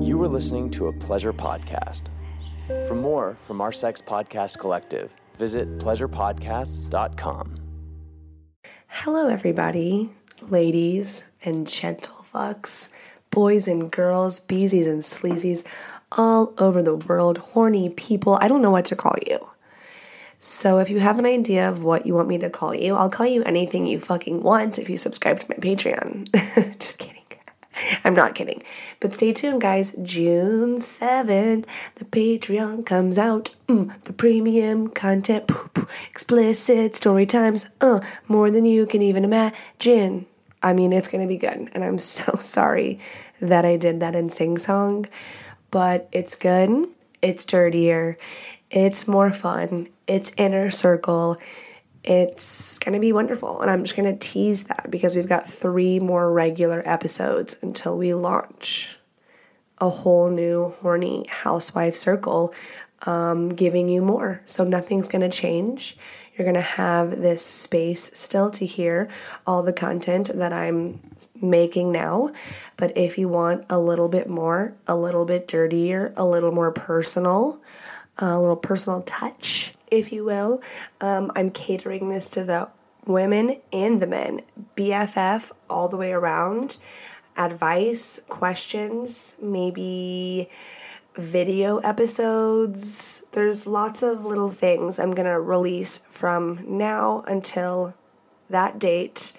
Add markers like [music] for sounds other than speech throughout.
You are listening to a pleasure podcast. For more from our Sex Podcast Collective, visit pleasurepodcasts.com. Hello, everybody, ladies and gentle fucks, boys and girls, beesies and sleazies, all over the world, horny people. I don't know what to call you. So, if you have an idea of what you want me to call you, I'll call you anything you fucking want if you subscribe to my Patreon. [laughs] Just kidding. [laughs] I'm not kidding. But stay tuned, guys. June 7th, the Patreon comes out. Mm, the premium content, explicit story times, uh, more than you can even imagine. I mean, it's going to be good. And I'm [laughs] so sorry that I did that in sing song, but it's good. It's dirtier. It's more fun. It's inner circle it's going to be wonderful. And I'm just going to tease that because we've got three more regular episodes until we launch a whole new horny housewife circle, um, giving you more. So nothing's going to change. You're going to have this space still to hear all the content that I'm making now. But if you want a little bit more, a little bit dirtier, a little more personal, a little personal touch, if you will. Um, I'm catering this to the women and the men, BFF all the way around. Advice, questions, maybe video episodes. There's lots of little things I'm going to release from now until that date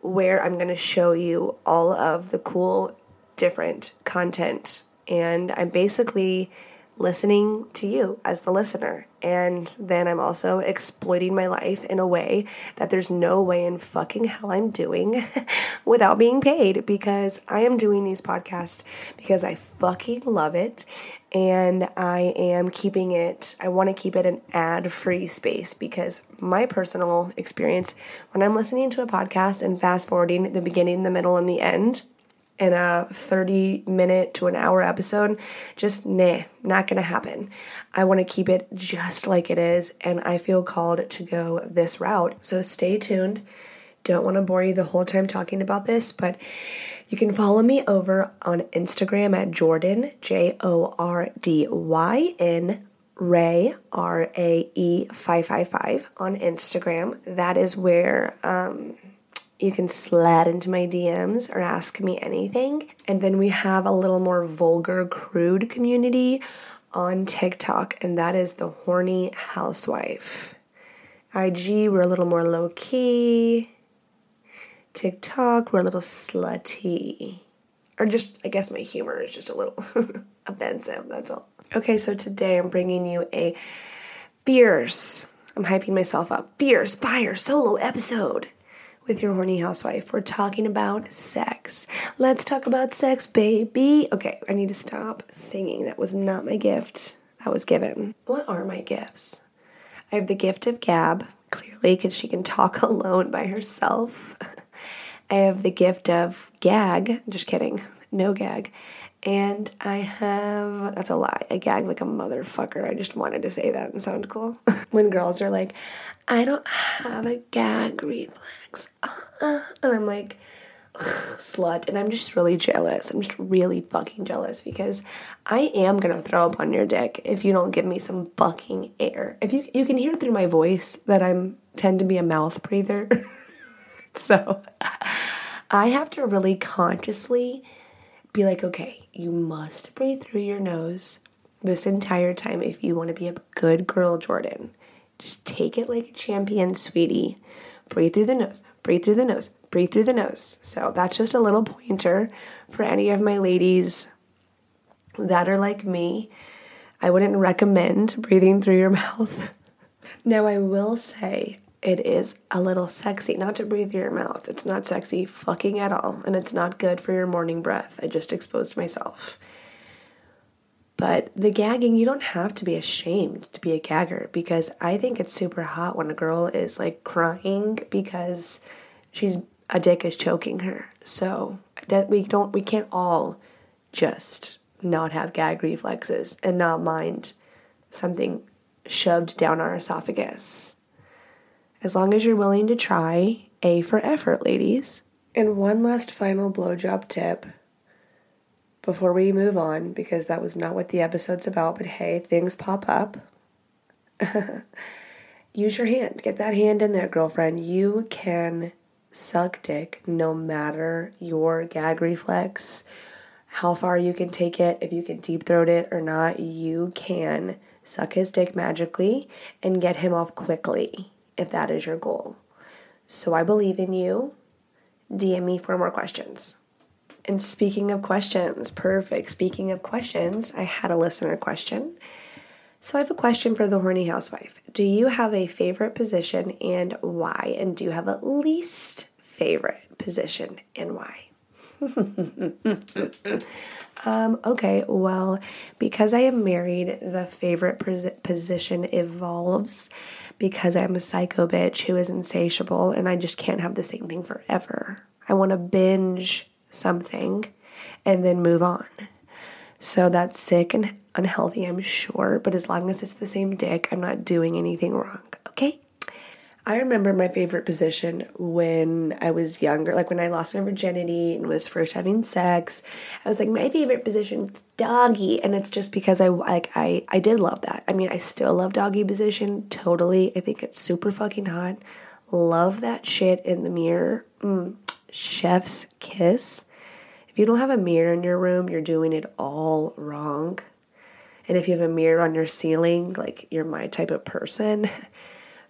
where I'm going to show you all of the cool, different content. And I'm basically listening to you as the listener. And then I'm also exploiting my life in a way that there's no way in fucking hell I'm doing [laughs] without being paid because I am doing these podcasts because I fucking love it. And I am keeping it, I want to keep it an ad free space because my personal experience when I'm listening to a podcast and fast forwarding the beginning, the middle, and the end, in a 30 minute to an hour episode, just nah, not gonna happen. I wanna keep it just like it is, and I feel called to go this route. So stay tuned. Don't wanna bore you the whole time talking about this, but you can follow me over on Instagram at Jordyn, J O R D Y N. Rae R A E 555 on Instagram. That is where um, you can slide into my DMs or ask me anything. And then we have a little more vulgar, crude community on TikTok, and that is the Horny Housewife. IG, we're a little more low key. TikTok, we're a little slutty. Or just, I guess my humor is just a little [laughs] offensive, that's all. Okay, so today I'm bringing you a fierce, I'm hyping myself up, fierce fire solo episode with your horny housewife. We're talking about sex. Let's talk about sex, baby. Okay, I need to stop singing. That was not my gift. That was given. What are my gifts? I have the gift of gab, clearly, because she can talk [laughs] alone by herself. I have the gift of gag. Just kidding. No gag. And I have, that's a lie. I gag like a motherfucker. I just wanted to say that and sound cool. [laughs] when girls are like, I don't have a gag reflex. And I'm like, slut. And I'm just really jealous. I'm just really fucking jealous because I am to throw up on your dick if you don't give me some fucking air. If you, you can hear through my voice that I'm tend to be a mouth breather. [laughs] so I have to really consciously be like, okay, you must breathe through your nose this entire time if you want to be a good girl, Jordyn. Just take it like a champion, sweetie. Breathe through the nose, breathe through the nose, breathe through the nose. So that's just a little pointer for any of my ladies that are like me. I wouldn't recommend breathing through your [laughs] mouth. now, I will say it is a little sexy not to breathe through your mouth. It's not sexy fucking at all, and it's not good for your morning breath. I just exposed myself. But the gagging, you don't have to be ashamed to be a gagger because I think it's super hot when a girl is like crying because she's a dick is choking her. So that we don't we can't all just not have gag reflexes and not mind something shoved down our esophagus. As long as you're willing to try, A for effort, ladies. And one last final blowjob tip before we move on, because that was not what the episode's about, but hey, things pop up. [laughs] Use your hand. Get that hand in there, girlfriend. You can suck dick no matter your gag reflex, how far you can take it, if you can deep throat it or not. You can suck his dick magically and get him off quickly if that is your goal. So I believe in you. DM me for more questions. And speaking of questions, perfect. Speaking of questions, I had a listener question. So I have a question for the horny housewife. Do you have a favorite position and why? And do you have a least favorite position and why? [laughs] um, okay, well, because I am married, the favorite position evolves because I'm a psycho bitch who is insatiable and I just can't have the same thing forever. I want to binge something and then move on. So that's sick and unhealthy, I'm sure, but as long as it's the same dick, I'm not doing anything wrong, okay? I remember my favorite position when I was younger, like when I lost my virginity and was first having sex. I was like, my favorite position is doggy, and it's just because I like I I did love that. I mean, I still love doggy position totally. I think it's super fucking hot. Love that shit in the mirror. Mm, chef's kiss. If you don't have a mirror in your room, you're doing it all wrong. And if you have a mirror on your ceiling, like you're my type of person. [laughs]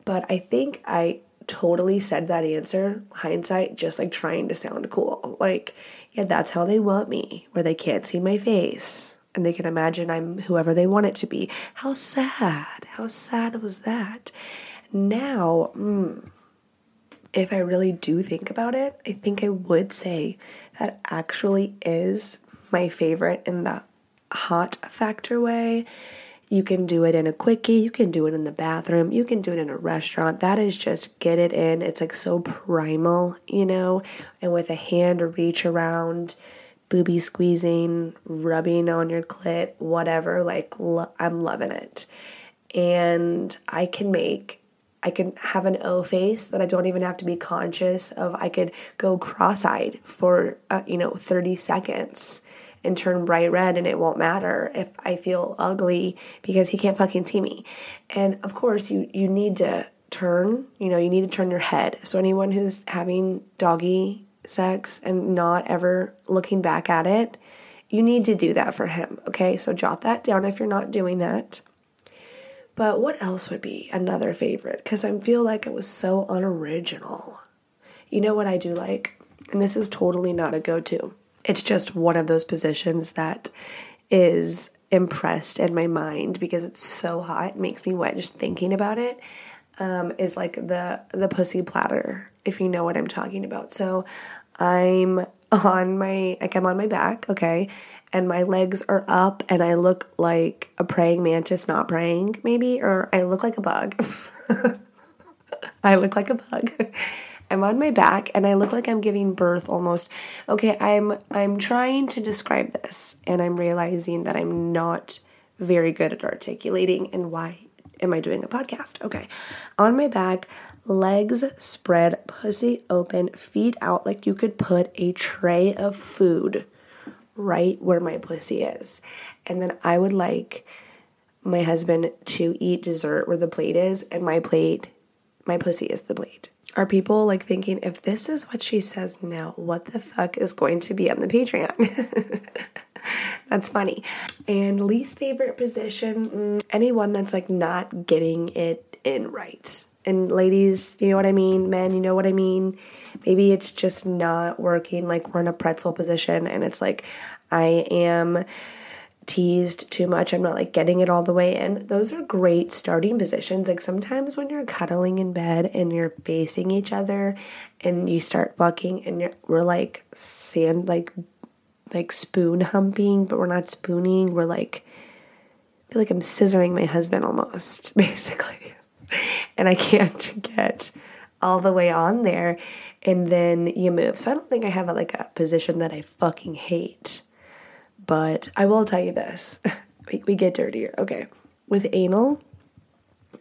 But I think I totally said that answer, hindsight, just like trying to sound cool. Like, yeah, that's how they want me, where they can't see my face and they can imagine I'm whoever they want it to be. How sad. How sad was that? Now, mm, if I really do think about it, I think I would say that actually is my favorite in the hot factor way you can do it in a quickie, you can do it in the bathroom, you can do it in a restaurant. That is just get it in. It's like so primal, you know, and with a hand reach around, booby squeezing, rubbing on your clit, whatever, like lo- I'm loving it. And I can make I can have an O face that I don't even have to be conscious of. I could go cross-eyed for uh, you know 30 seconds and turn bright red and it won't matter if I feel ugly because he can't fucking see me. And of course, you you need to turn, you know, you need to turn your head. So anyone who's having doggy sex and not ever looking back at it, you need to do that for him, okay? So jot that down if you're not doing that. But what else would be another favorite? Because I feel like it was so unoriginal. You know what I do like? And this is totally not a go to it's just one of those positions that is impressed in my mind because it's so hot, it makes me wet just thinking about it. Um, is like the the pussy platter, if you know what I'm talking about. So I'm on my like I'm on my back, okay, and my legs are up and I look like a praying mantis not praying, maybe, or I look like a bug. [laughs] I look like a bug. [laughs] I'm on my back and I look like I'm giving birth almost. Okay, I'm I'm trying to describe this and I'm realizing that I'm not very good at articulating and why am I doing a podcast? Okay. On my back, legs spread, pussy open, feet out like you could put a tray of food right where my pussy is. And then I would like my husband to eat dessert where the plate is and my plate my pussy is the plate. Are people like thinking, if this is what she says now, what the fuck is going to be on the Patreon? [laughs] that's funny. And least favorite position, mm, anyone that's like not getting it in right. And ladies, you know what I mean? Men, you know what I mean? Maybe it's just not working. Like we're in a pretzel position and it's like, I am teased too much. I'm not like getting it all the way in. Those are great starting positions. Like sometimes when you're cuddling in bed and you're facing each other and you start fucking and you're, we're like sand like like spoon humping, but we're not spooning. We're like I feel like I'm scissoring my husband almost, [laughs] basically. [laughs] and I can't [laughs] get all the way on there and then you move. So I don't think I have like a position that I fucking hate. But I will tell you this [laughs] we, we get dirtier. Okay. With anal,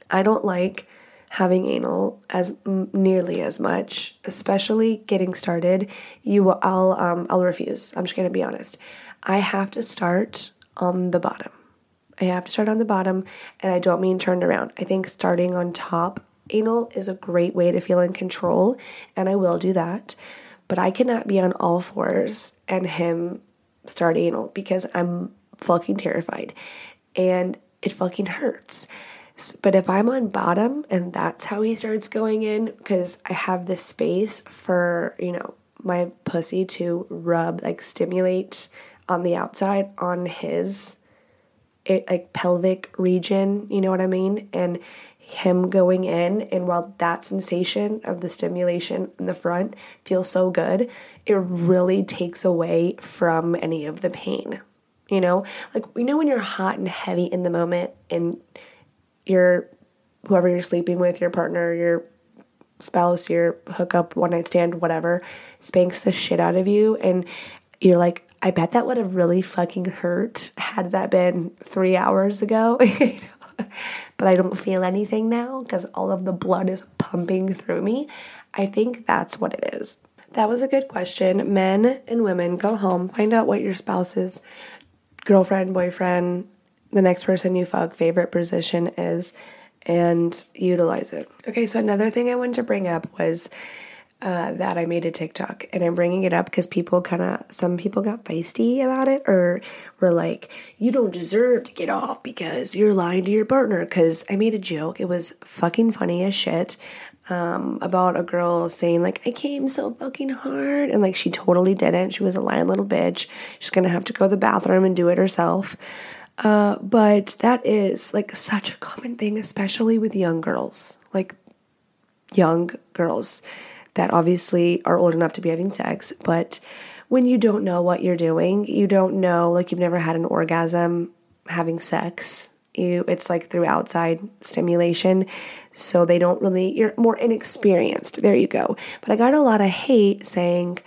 I don't like having anal as m- nearly as much, especially getting started. You, will, I'll, um, I'll refuse. I'm just gonna be honest. I have to start on the bottom. I have to start on the bottom, and I don't mean turned around. I think starting on top anal is a great way to feel in control, and I will do that. But I cannot be on all fours and him start anal because I'm fucking terrified and it fucking hurts. But if I'm on bottom and that's how he starts going in, because I have the space for, you know, my pussy to rub, like stimulate on the outside on his it, like pelvic region, you know what I mean? And him going in and while that sensation of the stimulation in the front feels so good, it really takes away from any of the pain. You know, like you know when you're hot and heavy in the moment and your whoever you're sleeping with, your partner, your spouse, your hookup, one night stand, whatever, spanks the shit out of you and you're like, I bet that would have really fucking hurt had that been three hours ago. [laughs] but I don't feel anything now because all of the blood is pumping through me. I think that's what it is. That was a good question. Men and women, go home, find out what your spouse's girlfriend, boyfriend, the next person you fuck favorite position is and utilize it. Okay, so another thing I wanted to bring up was uh, that I made a TikTok, and I'm bringing it up because people kind of, some people got feisty about it, or were like, "You don't deserve to get off because you're lying to your partner." Because I made a joke, it was fucking funny as shit, um, about a girl saying like, "I came so fucking hard," and like she totally didn't. She was a lying little bitch. She's gonna have to go to the bathroom and do it herself. Uh, but that is like such a common thing, especially with young girls, like young girls that obviously are old enough to be having sex, but when you don't know what you're doing, you don't know, like you've never had an orgasm having sex. You, it's like through outside stimulation, so they don't really. You're more inexperienced. There you go. But I got a lot of hate saying,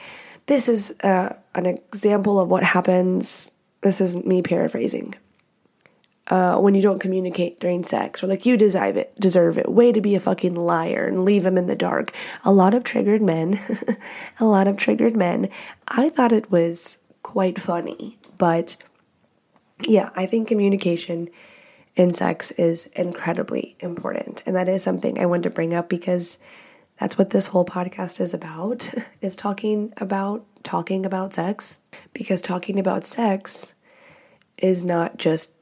"This is uh, an example of what happens." This is me paraphrasing uh, when you don't communicate during sex, or like you deserve it, deserve it. Way to be a fucking liar and leave him in the dark. A lot of triggered men, [laughs] a lot of triggered men. I thought it was quite funny, but yeah, I think communication in sex is incredibly important, and that is something I wanted to bring up because that's what this whole podcast is about [laughs] is talking about talking about sex because talking about sex is not just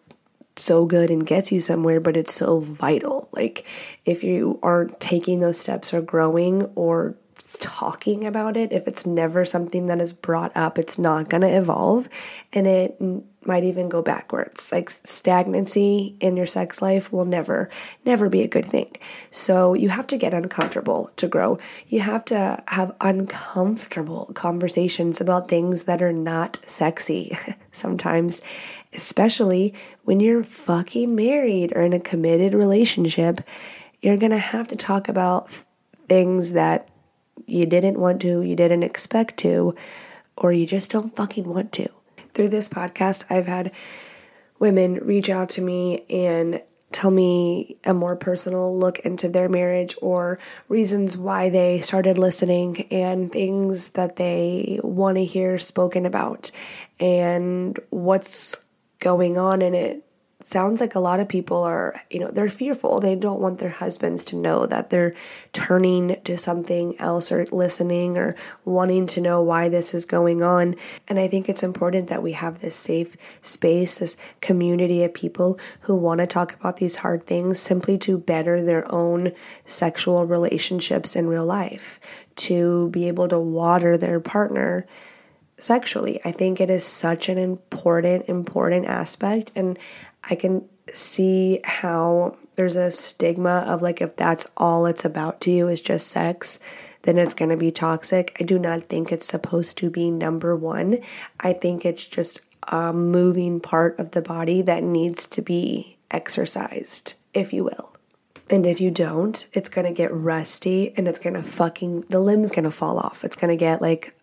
so good and gets you somewhere, but it's so vital. Like, if you aren't taking those steps or growing or talking about it, if it's never something that is brought up, it's not going to evolve and it might even go backwards. Like stagnancy in your sex life will never, never be a good thing. So you have to get uncomfortable to grow. You have to have uncomfortable conversations about things that are not sexy [laughs] sometimes, especially when you're fucking married or in a committed relationship. You're going to have to talk about things that you didn't want to, you didn't expect to, or you just don't fucking want to. Through this podcast, I've had women reach out to me and tell me a more personal look into their marriage or reasons why they started listening and things that they want to hear spoken about and what's going on in it sounds like a lot of people are, you know, they're fearful. They don't want their husbands to know that they're turning to something else or listening or wanting to know why this is going on. And I think it's important that we have this safe space, this community of people who want to talk about these hard things simply to better their own sexual relationships in real life, to be able to water their partner sexually. I think it is such an important, important aspect. And I can see how there's a stigma of like if that's all it's about to you is just sex, then it's going to be toxic. I do not think it's supposed to be number one. I think it's just a moving part of the body that needs to be exercised, if you will. And if you don't, it's going to get rusty and it's going to fucking, the limb's going to fall off. It's going to get like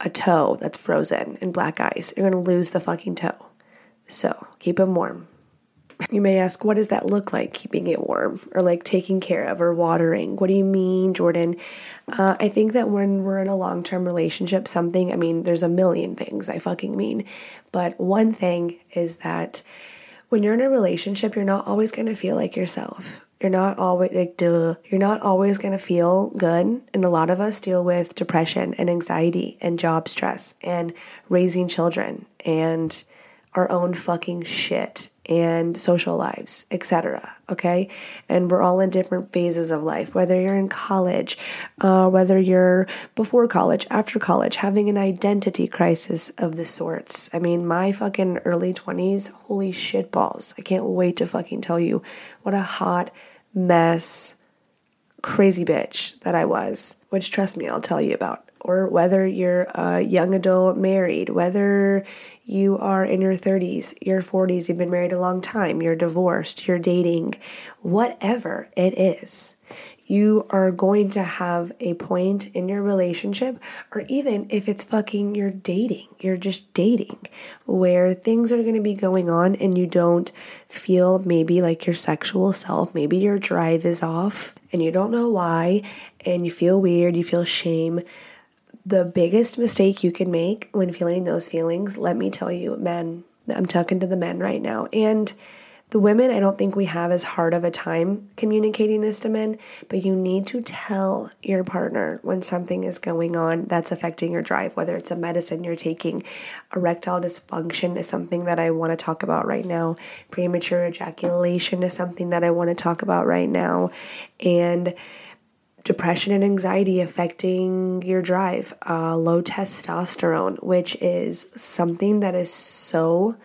a toe that's frozen in black ice. You're going to lose the fucking toe. So keep them warm. You may ask, what does that look like, keeping it warm or like taking care of or watering? What do you mean, Jordyn? Uh, I think that when we're in a long term relationship, something, I mean, there's a million things I fucking mean, but one thing is that when you're in a relationship, you're not always going to feel like yourself. You're not always like duh. You're not always going to feel good, and a lot of us deal with depression and anxiety and job stress and raising children and our own fucking shit and social lives, etc. Okay, and we're all in different phases of life. Whether you're in college, uh, whether you're before college, after college, having an identity crisis of the sorts. I mean, my fucking early twenties, holy shit balls! I can't wait to fucking tell you what a hot mess, crazy bitch that I was. Which trust me, I'll tell you about or whether you're a young adult married, whether you are in your 30s, your 40s, you've been married a long time, you're divorced, you're dating, whatever it is, you are going to have a point in your relationship, or even if it's fucking you're dating, you're just dating, where things are going to be going on and you don't feel maybe like your sexual self, maybe your drive is off and you don't know why, and you feel weird, you feel shame the biggest mistake you can make when feeling those feelings, let me tell you, men, I'm talking to the men right now. And the women, I don't think we have as hard of a time communicating this to men, but you need to tell your partner when something is going on that's affecting your drive, whether it's a medicine you're taking. Erectile dysfunction is something that I want to talk about right now. Premature ejaculation is something that I want to talk about right now. And depression and anxiety affecting your drive, uh, low testosterone, which is something that is so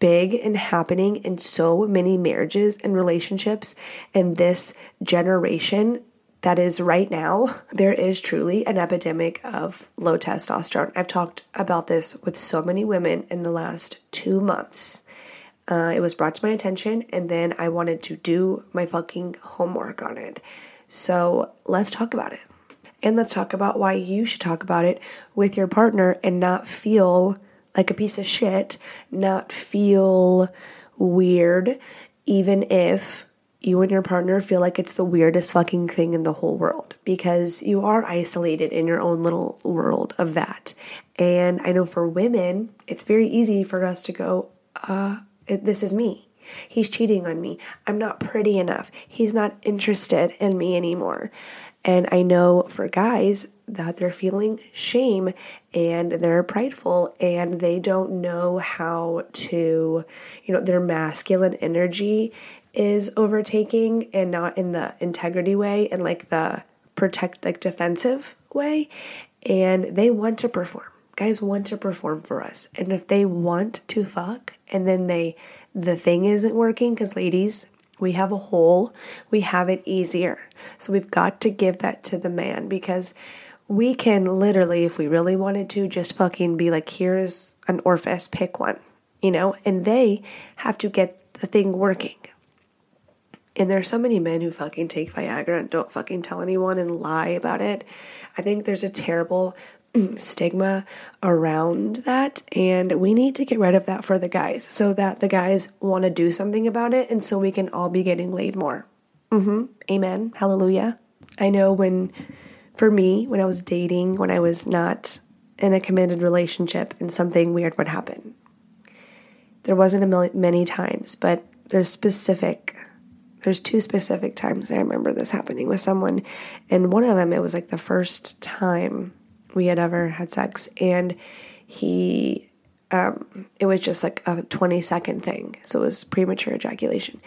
big and happening in so many marriages and relationships in this generation that is right now, [laughs] there is truly an epidemic of low testosterone. I've talked about this with so many women in the last two months. Uh, it was brought to my attention, and then I wanted to do my fucking homework on it. So let's talk about it. And let's talk about why you should talk about it with your partner and not feel like a piece of shit, not feel weird, even if you and your partner feel like it's the weirdest fucking thing in the whole world because you are isolated in your own little world of that. And I know for women, it's very easy for us to go, uh, this is me. He's cheating on me. I'm not pretty enough. He's not interested in me anymore. And I know for guys that they're feeling shame and they're prideful and they don't know how to, you know, their masculine energy is overtaking and not in the integrity way and like the protect, like defensive way. And they want to perform. Guys want to perform for us. And if they want to fuck and then they the thing isn't working because ladies we have a hole. We have it easier. So we've got to give that to the man because we can literally if we really wanted to just fucking be like here's an orifice pick one you know? And they have to get the thing working. And there's so many men who fucking take Viagra and don't fucking tell anyone and lie about it. I think there's a terrible stigma around that and we need to get rid of that for the guys so that the guys want to do something about it and so we can all be getting laid more. Mhm. Amen. Hallelujah. I know when for me when I was dating, when I was not in a committed relationship and something weird would happen. There wasn't a many times, but there's specific there's two specific times I remember this happening with someone and one of them it was like the first time we had ever had sex and he um, it was just like a 20 second thing so it was premature ejaculation.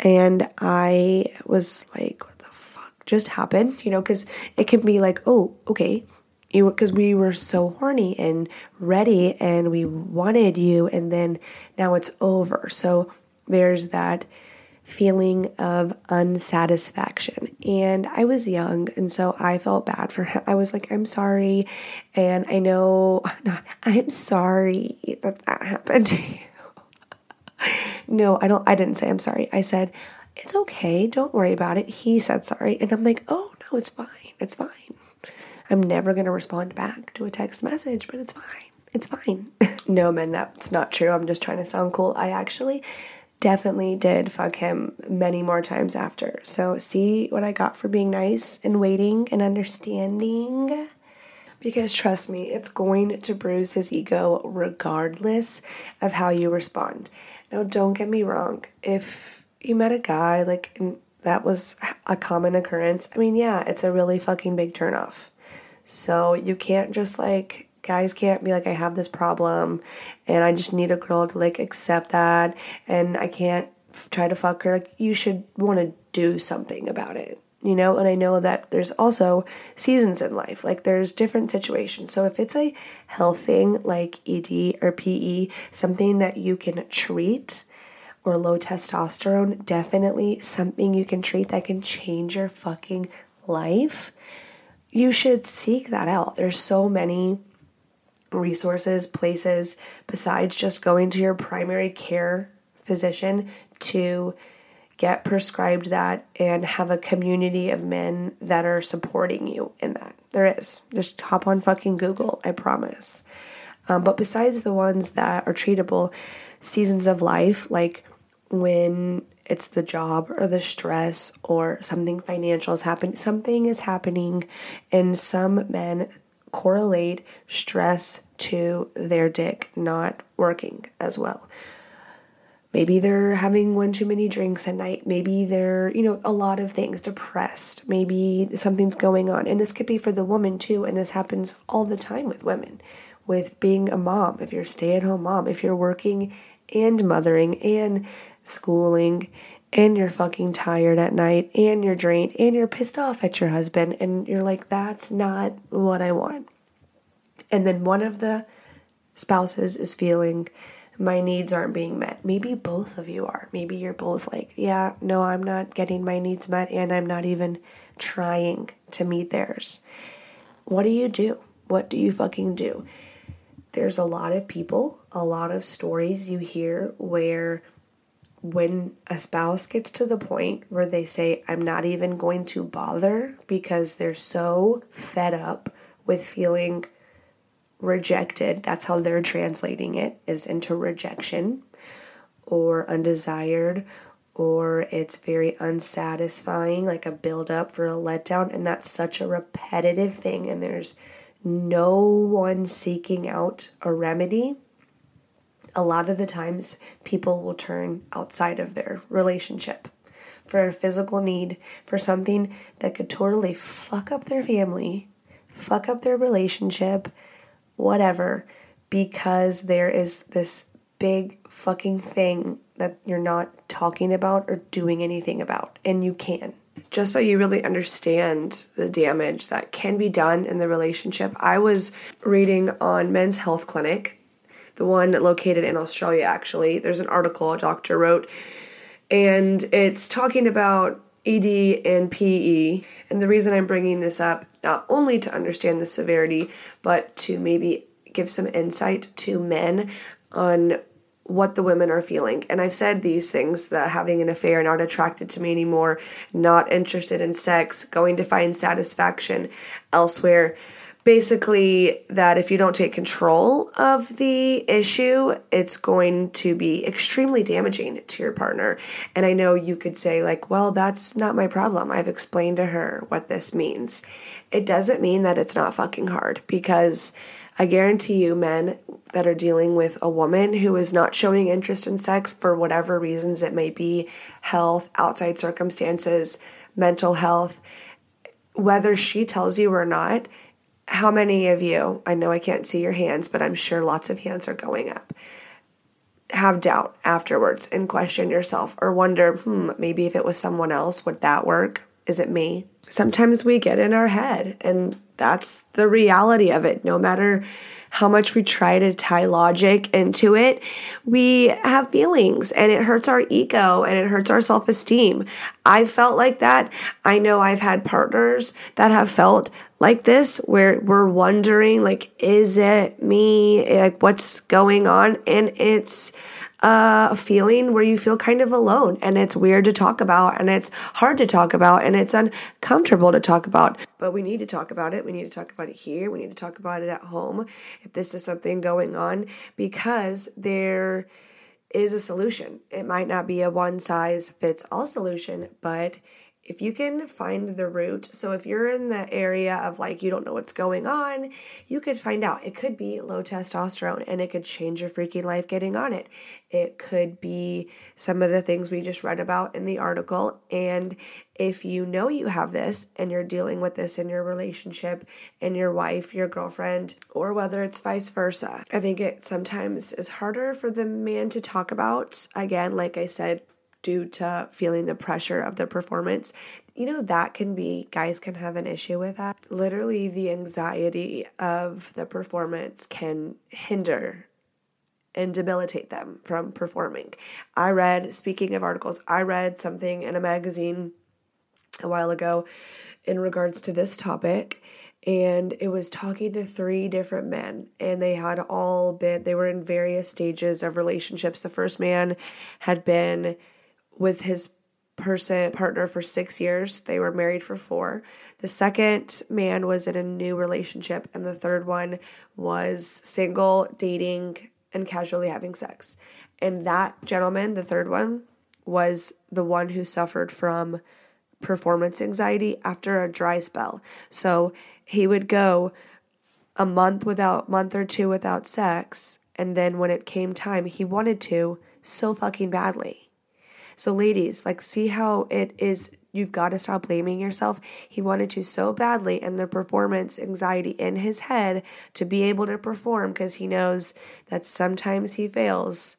And i was like what the fuck just happened? You know because it can be like oh okay you because we were so horny and ready and we wanted you and then now it's over. So there's that feeling of unsatisfaction. And I was young, and so I felt bad for him. I was like, I'm sorry. And I know, [laughs] no, I'm sorry that that happened to you. no, I don't, I didn't say I'm sorry. I said, it's okay. Don't worry about it. He said sorry. And I'm like, oh, no, it's fine. It's fine. I'm never going to respond back to a text message, but it's fine. It's fine. [laughs] no, man, that's not true. I'm just trying to sound cool. I actually definitely did fuck him many more times after. So, see what I got for being nice and waiting and understanding? Because trust me, it's going to bruise his ego regardless of how you respond. Now, don't get me wrong. If you met a guy, like, that was a common occurrence, I mean, yeah, it's a really fucking big turnoff. So, you can't just like guys can't be like i have this problem and i just need a girl to like accept that and i can't f- try to fuck her. Like you should want to do something about it you know? And i know that there's also seasons in life. Like there's different situations. So if it's a health thing like ed or pe something that you can treat or low testosterone definitely something you can treat that can change your fucking life. You should seek that out. There's so many resources, places besides just going to your primary care physician to get prescribed that and have a community of men that are supporting you in that. There is. Just hop on fucking Google, I promise. Um, but besides the ones that are treatable, seasons of life, like when it's the job or the stress or something financial is happening, something is happening, and some men correlate stress to their dick not working as well. Maybe they're having one too many drinks at night. Maybe they're, you know, a lot of things, depressed. Maybe something's going on. And this could be for the woman too. And this happens all the time with women, with being a mom, if you're stay at home mom, if you're working and mothering and schooling and you're fucking tired at night and you're drained and you're pissed off at your husband and you're like, that's not what I want. And then one of the spouses is feeling my needs aren't being met. Maybe both of you are. Maybe you're both like, yeah, no, I'm not getting my needs met and I'm not even trying to meet theirs. What do you do? What do you fucking do? There's a lot of people, a lot of stories you hear where when a spouse gets to the point where they say, I'm not even going to bother because they're so fed up with feeling rejected, that's how they're translating it, is into rejection or undesired or it's very unsatisfying, like a build-up for a letdown. And that's such a repetitive thing, and there's no one seeking out a remedy a lot of the times people will turn outside of their relationship for a physical need, for something that could totally fuck up their family, fuck up their relationship, whatever, because there is this big fucking thing that you're not talking about or doing anything about, and you can. Just so you really understand the damage that can be done in the relationship, I was reading on Men's Health Clinic the one located in Australia, actually. There's an article a doctor wrote, and it's talking about ED and PE. And the reason I'm bringing this up, not only to understand the severity, but to maybe give some insight to men on what the women are feeling. And I've said these things that having an affair, not attracted to me anymore, not interested in sex, going to find satisfaction elsewhere basically that if you don't take control of the issue, it's going to be extremely damaging to your partner. And I know you could say, like, well, that's not my problem. I've explained to her what this means. It doesn't mean that it's not fucking hard because I guarantee you, men that are dealing with a woman who is not showing interest in sex for whatever reasons it may be health, outside circumstances, mental health whether she tells you or not, how many of you, I know I can't see your hands, but I'm sure lots of hands are going up, have doubt afterwards and question yourself or wonder, hmm, maybe if it was someone else, would that work? Is it me? Sometimes we get in our head, and that's the reality of it. No matter how much we try to tie logic into it, we have feelings and it hurts our ego and it hurts our self esteem. I've felt like that. I know I've had partners that have felt like this where we're wondering, like, is it me? Like, what's going on? And it's, a feeling where you feel kind of alone and it's weird to talk about and it's hard to talk about and it's uncomfortable to talk about. But we need to talk about it. We need to talk about it here. We need to talk about it at home if this is something going on because there is a solution. It might not be a one size fits all solution, but if you can find the root, so if you're in the area of like you don't know what's going on, you could find out. It could be low testosterone and it could change your freaking life getting on it. It could be some of the things we just read about in the article. And if you know you have this and you're dealing with this in your relationship and your wife, your girlfriend, or whether it's vice versa, I think it sometimes is harder for the man to talk about. Again, like I said, due to feeling the pressure of the performance. You know, that can be, guys can have an issue with that. Literally, the anxiety of the performance can hinder and debilitate them from performing. I read, speaking of articles, I read something in a magazine a while ago in regards to this topic and it was talking to three different men and they had all been they were in various stages of relationships the first man had been with his person partner for six years. They were married for four. The second man was in a new relationship, and the third one was single, dating, and casually having sex. And that gentleman, the third one, was the one who suffered from performance anxiety after a dry spell. So he would go a month without month or two without sex and then when it came time he wanted to so fucking badly so, ladies, like, see how it is. You've got to stop blaming yourself. He wanted to so badly, and the performance anxiety in his head to be able to perform because he knows that sometimes he fails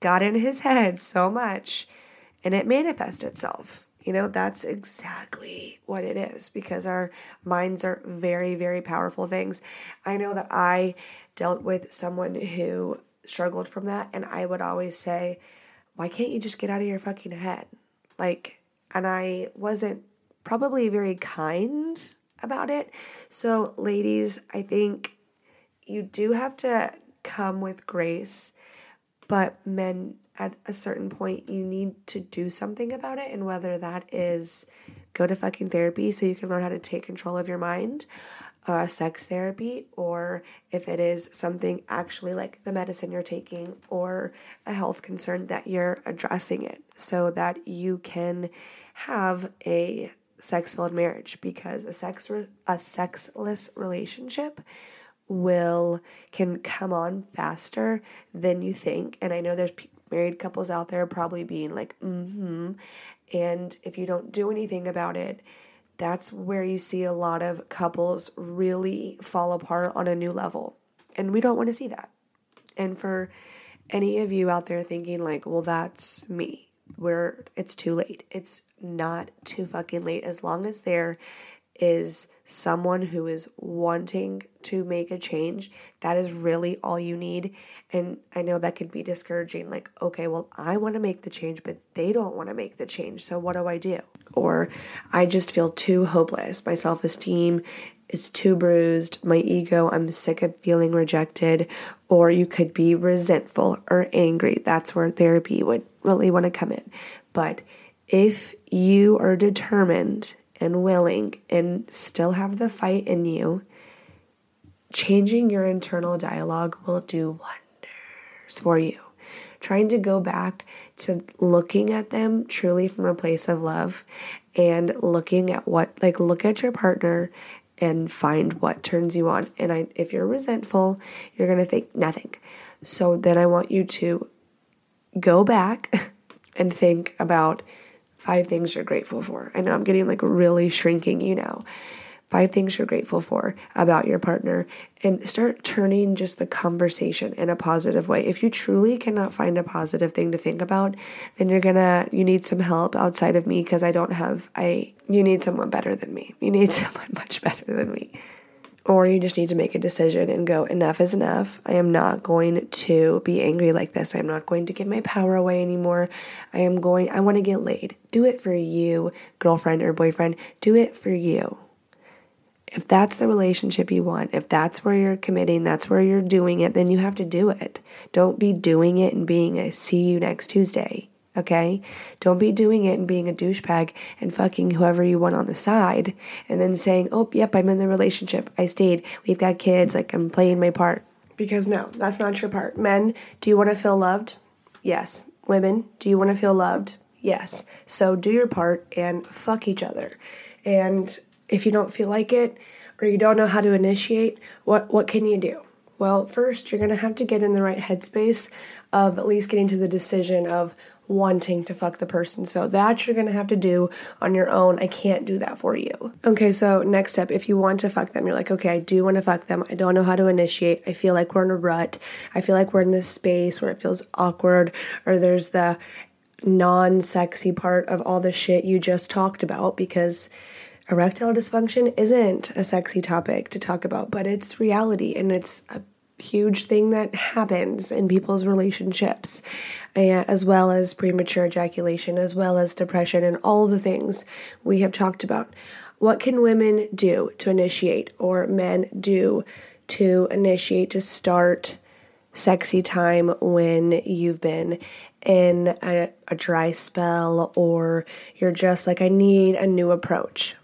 got in his head so much and it manifests itself. You know, that's exactly what it is because our minds are very, very powerful things. I know that I dealt with someone who struggled from that, and I would always say, why can't you just get out of your fucking head? Like, and I wasn't probably very kind about it. So, ladies, I think you do have to come with grace, but men, at a certain point, you need to do something about it. And whether that is go to fucking therapy so you can learn how to take control of your mind, uh, sex therapy or if it is something actually like the medicine you're taking or a health concern that you're addressing it so that you can have a sex-filled marriage because a sex re- a sexless relationship will can come on faster than you think. And i know there's pe- married couples out there probably being like mm-hmm. And if you don't do anything about it that's where you see a lot of couples really fall apart on a new level. And we don't want to see that. And for any of you out there thinking, like, well, that's me, where it's too late. It's not too fucking late. As long as there is someone who is wanting to make a change, that is really all you need. And I know that could be discouraging. Like, okay, well, I want to make the change, but they don't want to make the change. So what do I do? Or I just feel too hopeless. My self esteem is too bruised. My ego, I'm sick of feeling rejected. Or you could be resentful or angry. That's where therapy would really want to come in. But if you are determined and willing and still have the fight in you, changing your internal dialogue will do wonders for you. Trying to go back to looking at them truly from a place of love and looking at what, like, look at your partner and find what turns you on. And I, if you're resentful, you're going to think nothing. So then I want you to go back [laughs] and think about five things you're grateful for. I know I'm getting like really shrinking you know. Five things you're grateful for about your partner and start turning just the conversation in a positive way. If you truly cannot find a positive thing to think about, then you're gonna, you need some help outside of me because I don't have, I, you need someone better than me. You need [laughs] someone much better than me or you just need to make a decision and go, enough is enough. I am not going to be angry like this. I'm not going to give my power away anymore. I am going, I want to get laid. Do it for you, girlfriend or boyfriend. Do it for you. If that's the relationship you want, if that's where you're committing, that's where you're doing it, then you have to do it. Don't be doing it and being a see you next Tuesday okay? Don't be doing it and being a douchebag and fucking whoever you want on the side and then saying, oh, yep, I'm in the relationship. I stayed. We've got kids. Like, I'm playing my part. Because no, that's not your part. Men, do you want to feel loved? Yes. Women, do you want to feel loved? Yes. So do your part and fuck each other. And if you don't feel like it or you don't know how to initiate, what what can you do? Well, first you're going to have to get in the right headspace of at least getting to the decision of wanting to fuck the person. So that you're gonna have to do on your own. I can't do that for you. Okay, so next step, if you want to fuck them, you're like, okay, I do want to fuck them. I don't know how to initiate. I feel like we're in a rut. I feel like we're in this space where it feels awkward, or there's the non sexy part of all the shit you just talked about because erectile dysfunction isn't a sexy topic to talk about, but it's reality and it's a huge thing that happens in people's relationships, uh, as well as premature ejaculation, as well as depression, and all the things we have talked about. What can women do to initiate, or men do to initiate to start sexy time when you've been in a, a dry spell or you're just like, I need a new approach?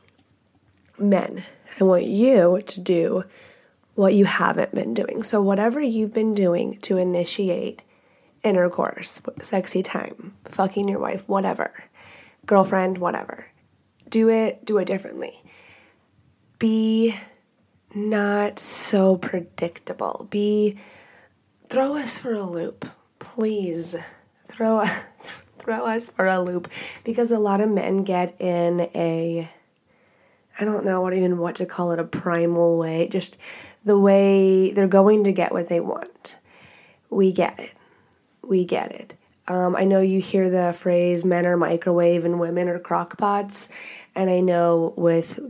Men, I want you to do what you haven't been doing. So, whatever you've been doing to initiate intercourse, sexy time, fucking your wife, whatever, girlfriend, whatever, do it, do it differently. Be not so predictable. Be, throw us for a loop, please. Throw, [laughs] throw us for a loop because a lot of men get in a, I don't know what even what to call it, a primal way. Just the way they're going to get what they want. We get it. We get it. Um, I know you hear the phrase men are microwave and women are crockpots. And I know with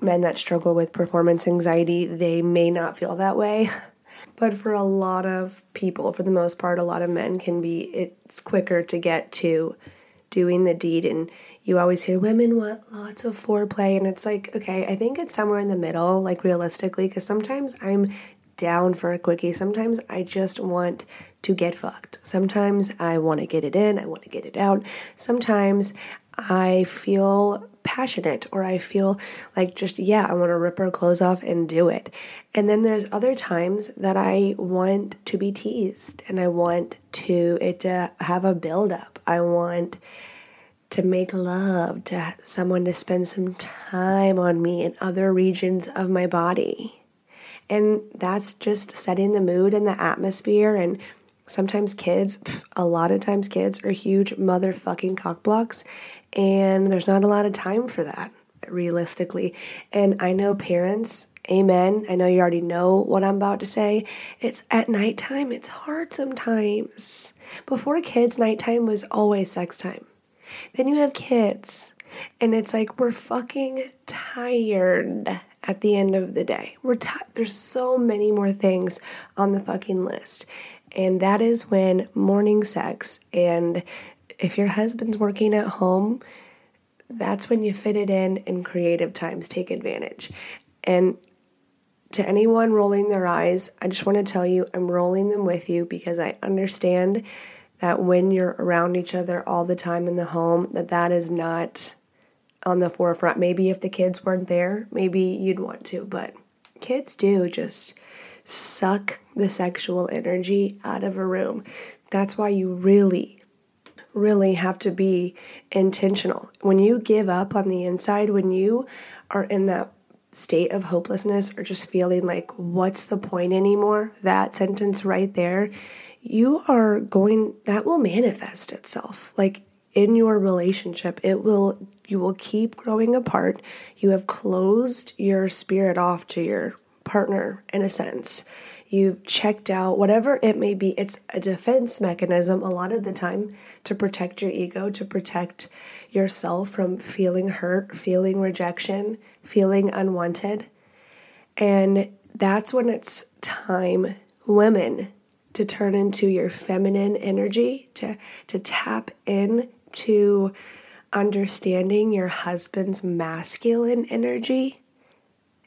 men that struggle with performance anxiety, they may not feel that way. [laughs] But for a lot of people, for the most part, a lot of men can be, it's quicker to get to doing the deed and you always hear women want lots of foreplay. And it's like okay i think it's somewhere in the middle like realistically because sometimes i'm down for a quickie. Sometimes i just want to get fucked. Sometimes i want to get it in i want to get it out. Sometimes i feel passionate or i feel like just yeah i want to rip her clothes off and do it. And then there's other times that i want to be teased and i want to it to have a build up I want to make love to someone to spend some time on me in other regions of my body. And that's just setting the mood and the atmosphere. And sometimes kids, [sniffs] a lot of times kids are huge motherfucking cockblocks. And there's not a lot of time for that, realistically. And I know parents Amen. I know you already know what I'm about to say. It's at nighttime, it's hard sometimes. Before kids, nighttime was always sex time. Then you have kids, and it's like we're fucking tired at the end of the day. We're t- there's so many more things on the fucking list. And that is when morning sex and if your husband's working at home, that's when you fit it in in creative times take advantage and to anyone rolling their eyes, I just want to tell you I'm rolling them with you because I understand that when you're around each other all the time in the home that that is not on the forefront. Maybe if the kids weren't there, maybe you'd want to, but kids do just suck the sexual energy out of a room. That's why you really really have to be intentional. When you give up on the inside, when you are in that state of hopelessness or just feeling like, what's the point anymore? That sentence right there, you are going, that will manifest itself. Like in your relationship, it will, you will keep growing apart. You have closed your spirit off to your partner in a sense. You've checked out whatever it may be. It's a defense mechanism a lot of the time to protect your ego, to protect yourself from feeling hurt, feeling rejection, feeling unwanted. And that's when it's time, women, to turn into your feminine energy, to, to tap in to understanding your husband's masculine energy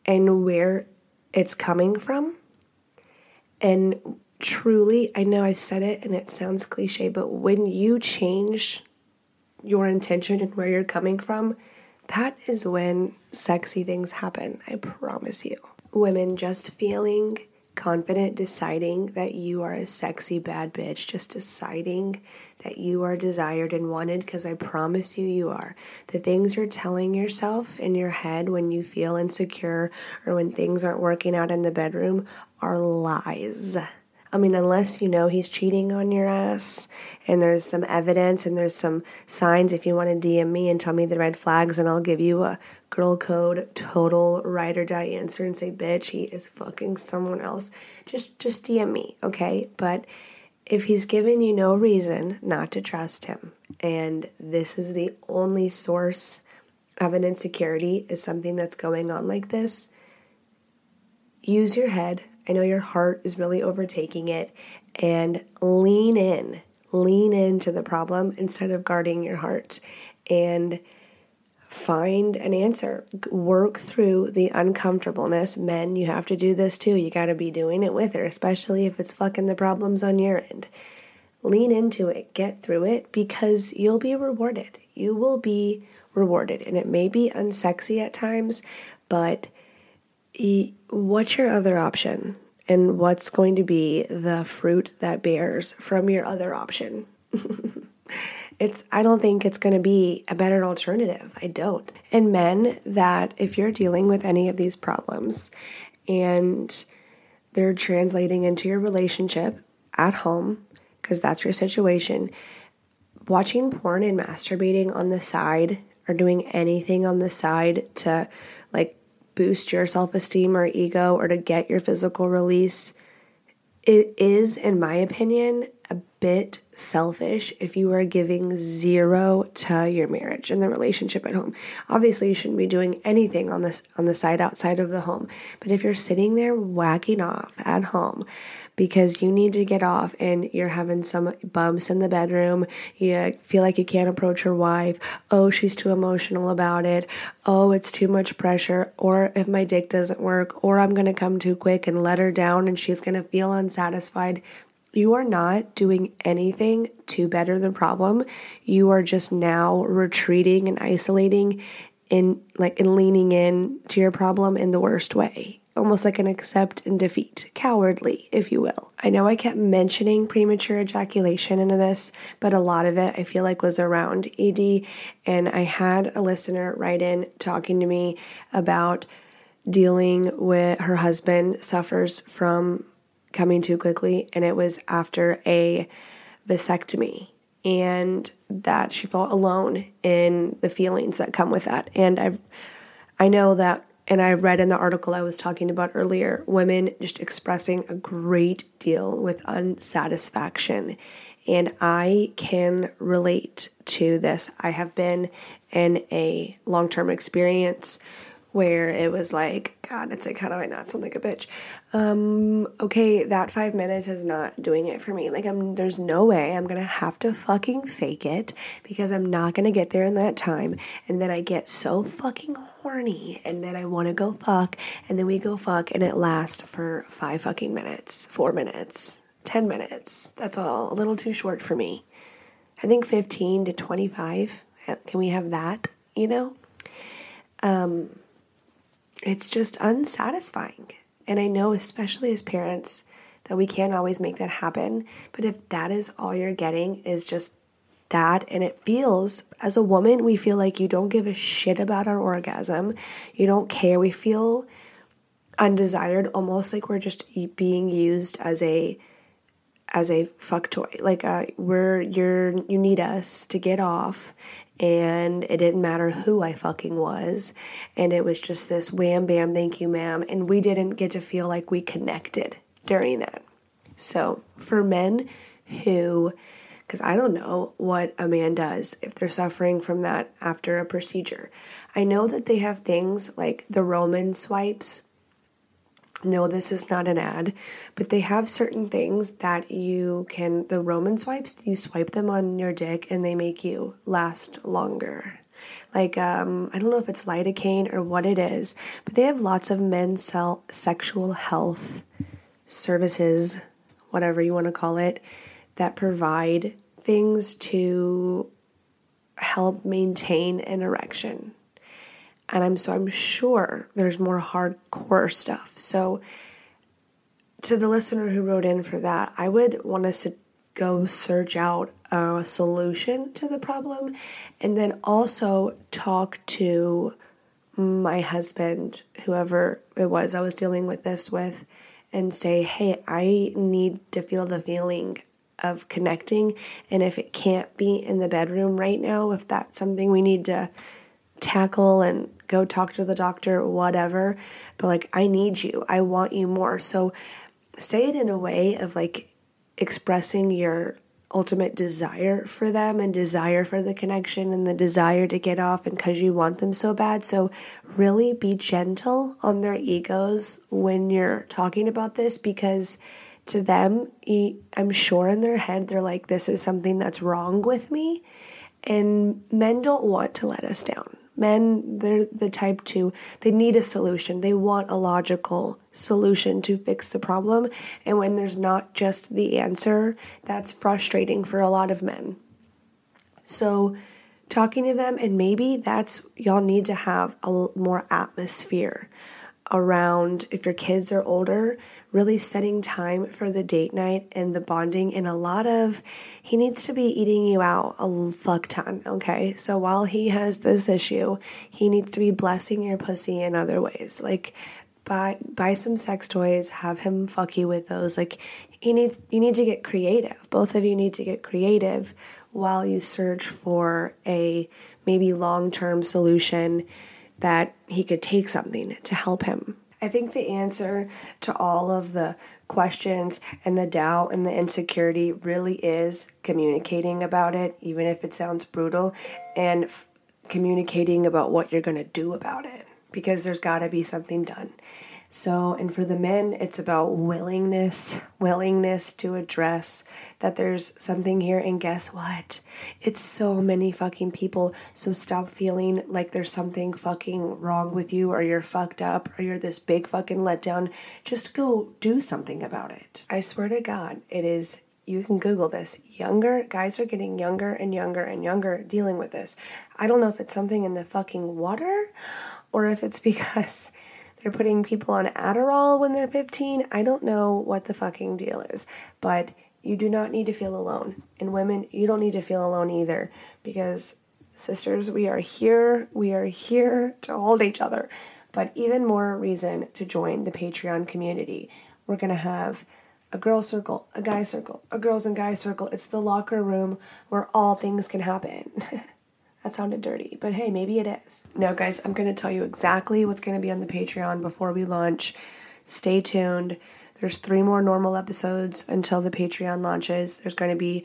and where it's coming from. And truly, I know I've said it and it sounds cliche, but when you change your intention and where you're coming from, that is when sexy things happen. I promise you. Women just feeling confident deciding that you are a sexy bad bitch, just deciding that you are desired and wanted, because I promise you, you are. The things you're telling yourself in your head when you feel insecure or when things aren't working out in the bedroom are lies. I mean, unless you know he's cheating on your ass and there's some evidence and there's some signs, if you want to DM me and tell me the red flags, and I'll give you a girl code total ride or die answer and say, bitch, he is fucking someone else. Just, just DM me, okay? But if he's given you no reason not to trust him, and this is the only source of an insecurity is something that's going on like this, use your head, I know your heart is really overtaking it and lean in. Lean into the problem instead of guarding your heart and find an answer. Work through the uncomfortableness. Men, you have to do this too. You got to be doing it with her, especially if it's fucking the problems on your end. Lean into it, get through it because you'll be rewarded. You will be rewarded. And it may be unsexy at times, but what's your other option? And what's going to be the fruit that bears from your other option? [laughs] it's I don't think it's going to be a better alternative. I don't. And men that if you're dealing with any of these problems and they're translating into your relationship at home because that's your situation, watching porn and masturbating on the side or doing anything on the side to boost your self esteem or ego or to get your physical release, it is, in my opinion, a bit selfish if you are giving zero to your marriage and the relationship at home. Obviously, you shouldn't be doing anything on this on the side outside of the home. But if you're sitting there whacking off at home, because you need to get off and you're having some bumps in the bedroom. You feel like you can't approach your wife. Oh, she's too emotional about it. Oh, it's too much pressure. Or if my dick doesn't work, or I'm going to come too quick and let her down and she's going to feel unsatisfied. You are not doing anything to better the problem. You are just now retreating and isolating in like and leaning in to your problem in the worst way almost like an accept and defeat, cowardly, if you will. I know I kept mentioning premature ejaculation into this, but a lot of it I feel like was around ED. And I had a listener write in talking to me about dealing with her husband suffers from coming too quickly, and it was after a vasectomy. And that she felt alone in the feelings that come with that. And I, I know that and I read in the article I was talking about earlier women just expressing a great deal with unsatisfaction. And I can relate to this. I have been in a long term experience where it was like, God, it's like, how do I not sound like a bitch? Um, okay, that five minutes is not doing it for me. Like, I'm, there's no way I'm gonna have to fucking fake it because I'm not gonna get there in that time. And then I get so fucking horny and then I wanna go fuck, and then we go fuck, and it lasts for five fucking minutes, four minutes, 10 minutes. That's all, a little too short for me. I think 15 to 25. Can we have that, you know? Um, it's just unsatisfying. And I know, especially as parents, that we can't always make that happen. But if that is all you're getting, is just that, and it feels, as a woman, we feel like you don't give a shit about our orgasm, you don't care. We feel undesired, almost like we're just being used as a as a fuck toy. Like uh, we're you're you need us to get off, and it didn't matter who I fucking was. And it was just this wham bam, thank you, ma'am. And we didn't get to feel like we connected during that. So for men who, because I don't know what a man does if they're suffering from that after a procedure, I know that they have things like the Roman swipes no, this is not an ad, but they have certain things that you can, the Roman swipes, you swipe them on your dick and they make you last longer. Like, um, I don't know if it's lidocaine or what it is, but they have lots of men's sexual health services, whatever you want to call it, that provide things to help maintain an erection and I'm so I'm sure there's more hardcore stuff. So to the listener who wrote in for that, I would want us to go search out a solution to the problem and then also talk to my husband, whoever it was I was dealing with this with, and say, hey, I need to feel the feeling of connecting. And if it can't be in the bedroom right now, if that's something we need to tackle and go talk to the doctor, whatever, but like, I need you, I want you more. So say it in a way of like expressing your ultimate desire for them and desire for the connection and the desire to get off and because you want them so bad. So, really be gentle on their egos when you're talking about this because to them, I'm sure in their head, they're like, this is something that's wrong with me. And men don't want to let us down. Men, they're the type two, they need a solution. They want a logical solution to fix the problem. And when there's not just the answer, that's frustrating for a lot of men. So, talking to them, and maybe that's y'all need to have a more atmosphere around if your kids are older, really setting time for the date night and the bonding. And a lot of, he needs to be eating you out a fuck ton, okay? So while he has this issue, he needs to be blessing your pussy in other ways. Like, buy buy some sex toys have him fuck you with those like he needs you need to get creative both of you need to get creative while you search for a maybe long-term solution that he could take something to help him. I think the answer to all of the questions and the doubt and the insecurity really is communicating about it, even if it sounds brutal, and f- communicating about what you're going to do about it because there's got to be something done. So, and for the men, it's about willingness, willingness to address that there's something here. And guess what? It's so many fucking people. So stop feeling like there's something fucking wrong with you or you're fucked up or you're this big fucking letdown. Just go do something about it. I swear to God, it is you can Google this. Younger guys are getting younger and younger and younger dealing with this. I don't know if it's something in the fucking water or if it's [laughs] because they're putting people on Adderall when they're 15. I don't know what the fucking deal is, but you do not need to feel alone. And women, you don't need to feel alone either because sisters, we are here. We are here to hold each other. But even more reason to join the Patreon community. We're going to have a girl circle, a guy circle, a girls and guys circle. It's the locker room where all things can happen. [laughs] That sounded dirty, but hey, maybe it is. Now, guys, I'm going to tell you exactly what's going to be on the Patreon before we launch. Stay tuned. There's three more normal episodes until the Patreon launches. There's going to be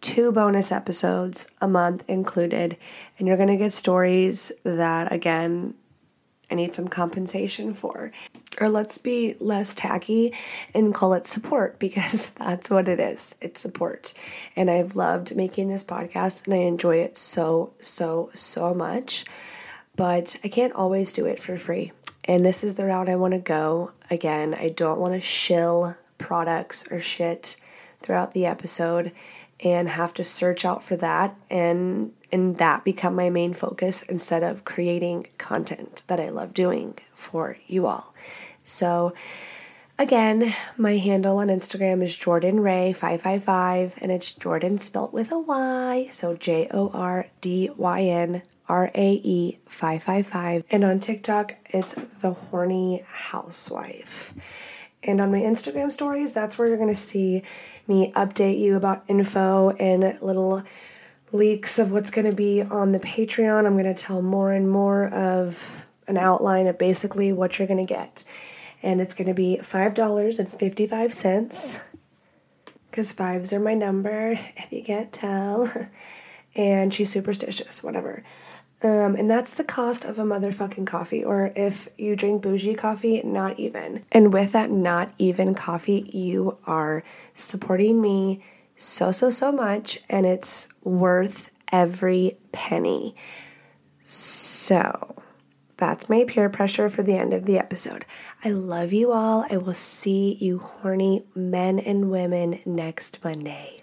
two bonus episodes a month included, and you're going to get stories that, again, I need some compensation for. Or let's be less tacky and call it support [laughs] because that's what it is. It's support. And I've loved making this podcast and I enjoy it so, so, so much. But I can't always do it for free. And this is the route I want to go. Again, I don't want to shill products or shit throughout the episode and have to search out for that and and that become my main focus instead of creating content that I love doing for you all. So again, my handle on Instagram is Jordyn Rae 555 and it's Jordan spelt with a Y, so J O R D Y N R A E 555 and on TikTok it's the horny housewife. And on my Instagram stories, that's where you're to see me update you about info and little leaks of what's to be on the Patreon. I'm to tell more and more of an outline of basically what you're to get. And it's going to be $5.55 because fives are my number, if you can't tell. [laughs] And she's superstitious, whatever. Um, and that's the cost of a motherfucking coffee. Or if you drink bougie coffee, not even. And with that not even coffee, you are supporting me so, so, so much. And it's worth every penny. So that's my peer pressure for the end of the episode. I love you all. I will see you horny men and women next Monday.